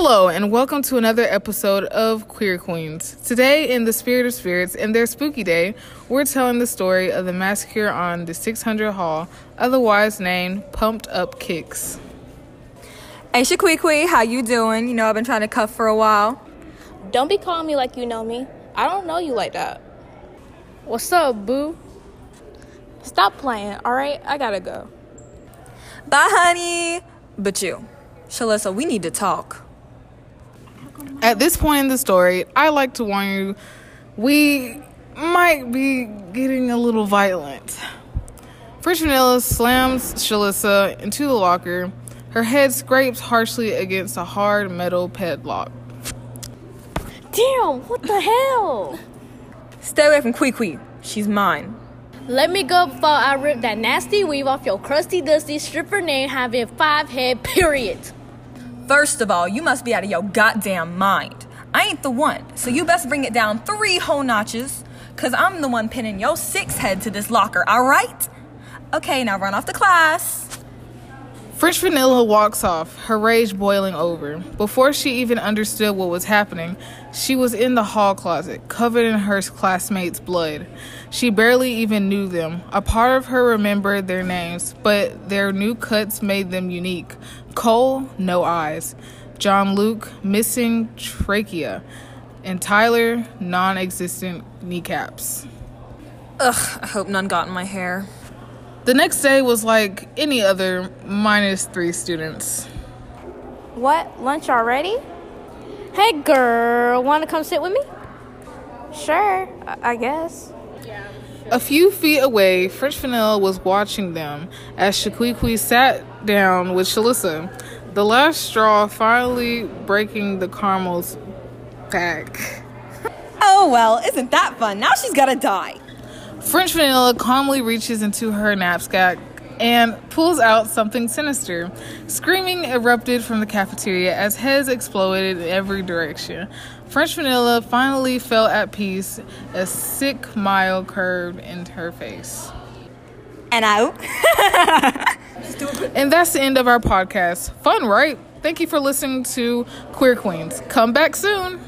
Hello, and welcome to another episode of Queer Queens. Today, in the spirit of spirits and their spooky day, we're telling the story of the massacre on the 600 Hall, otherwise named Pumped Up Kicks. Hey, Shaquiqui, how you doing? You know, I've been trying to cuff for a while. Don't be calling me like you know me. I don't know you like that. What's up, boo? Stop playing, alright? I gotta go. Bye, honey. But you, Shalissa, we need to talk. At this point in the story, I like to warn you we might be getting a little violent. French Vanilla slams Shalissa into the locker. Her head scrapes harshly against a hard metal padlock. Damn, what the hell? Stay away from Queequee. She's mine. Let me go before I rip that nasty weave off your crusty, dusty stripper name having five head period. First of all, you must be out of your goddamn mind. I ain't the one, so you best bring it down three whole notches, cause I'm the one pinning your six head to this locker, alright? Okay, now run off to class. French Vanilla walks off, her rage boiling over. Before she even understood what was happening, she was in the hall closet, covered in her classmates' blood. She barely even knew them. A part of her remembered their names, but their new cuts made them unique. Cole, no eyes. John Luke, missing trachea. And Tyler, non existent kneecaps. Ugh, I hope none got in my hair. The next day was like any other minus three students. What? Lunch already? Hey, girl, want to come sit with me? Sure, I, I guess. A few feet away, French Vanilla was watching them as Shaquiqui sat down with Shalissa, the last straw finally breaking the caramel's back. Oh well, isn't that fun? Now she's gotta die. French Vanilla calmly reaches into her knapsack and pulls out something sinister. Screaming erupted from the cafeteria as heads exploded in every direction. French Vanilla finally felt at peace, a sick smile curved into her face. And out. And that's the end of our podcast. Fun, right? Thank you for listening to Queer Queens. Come back soon.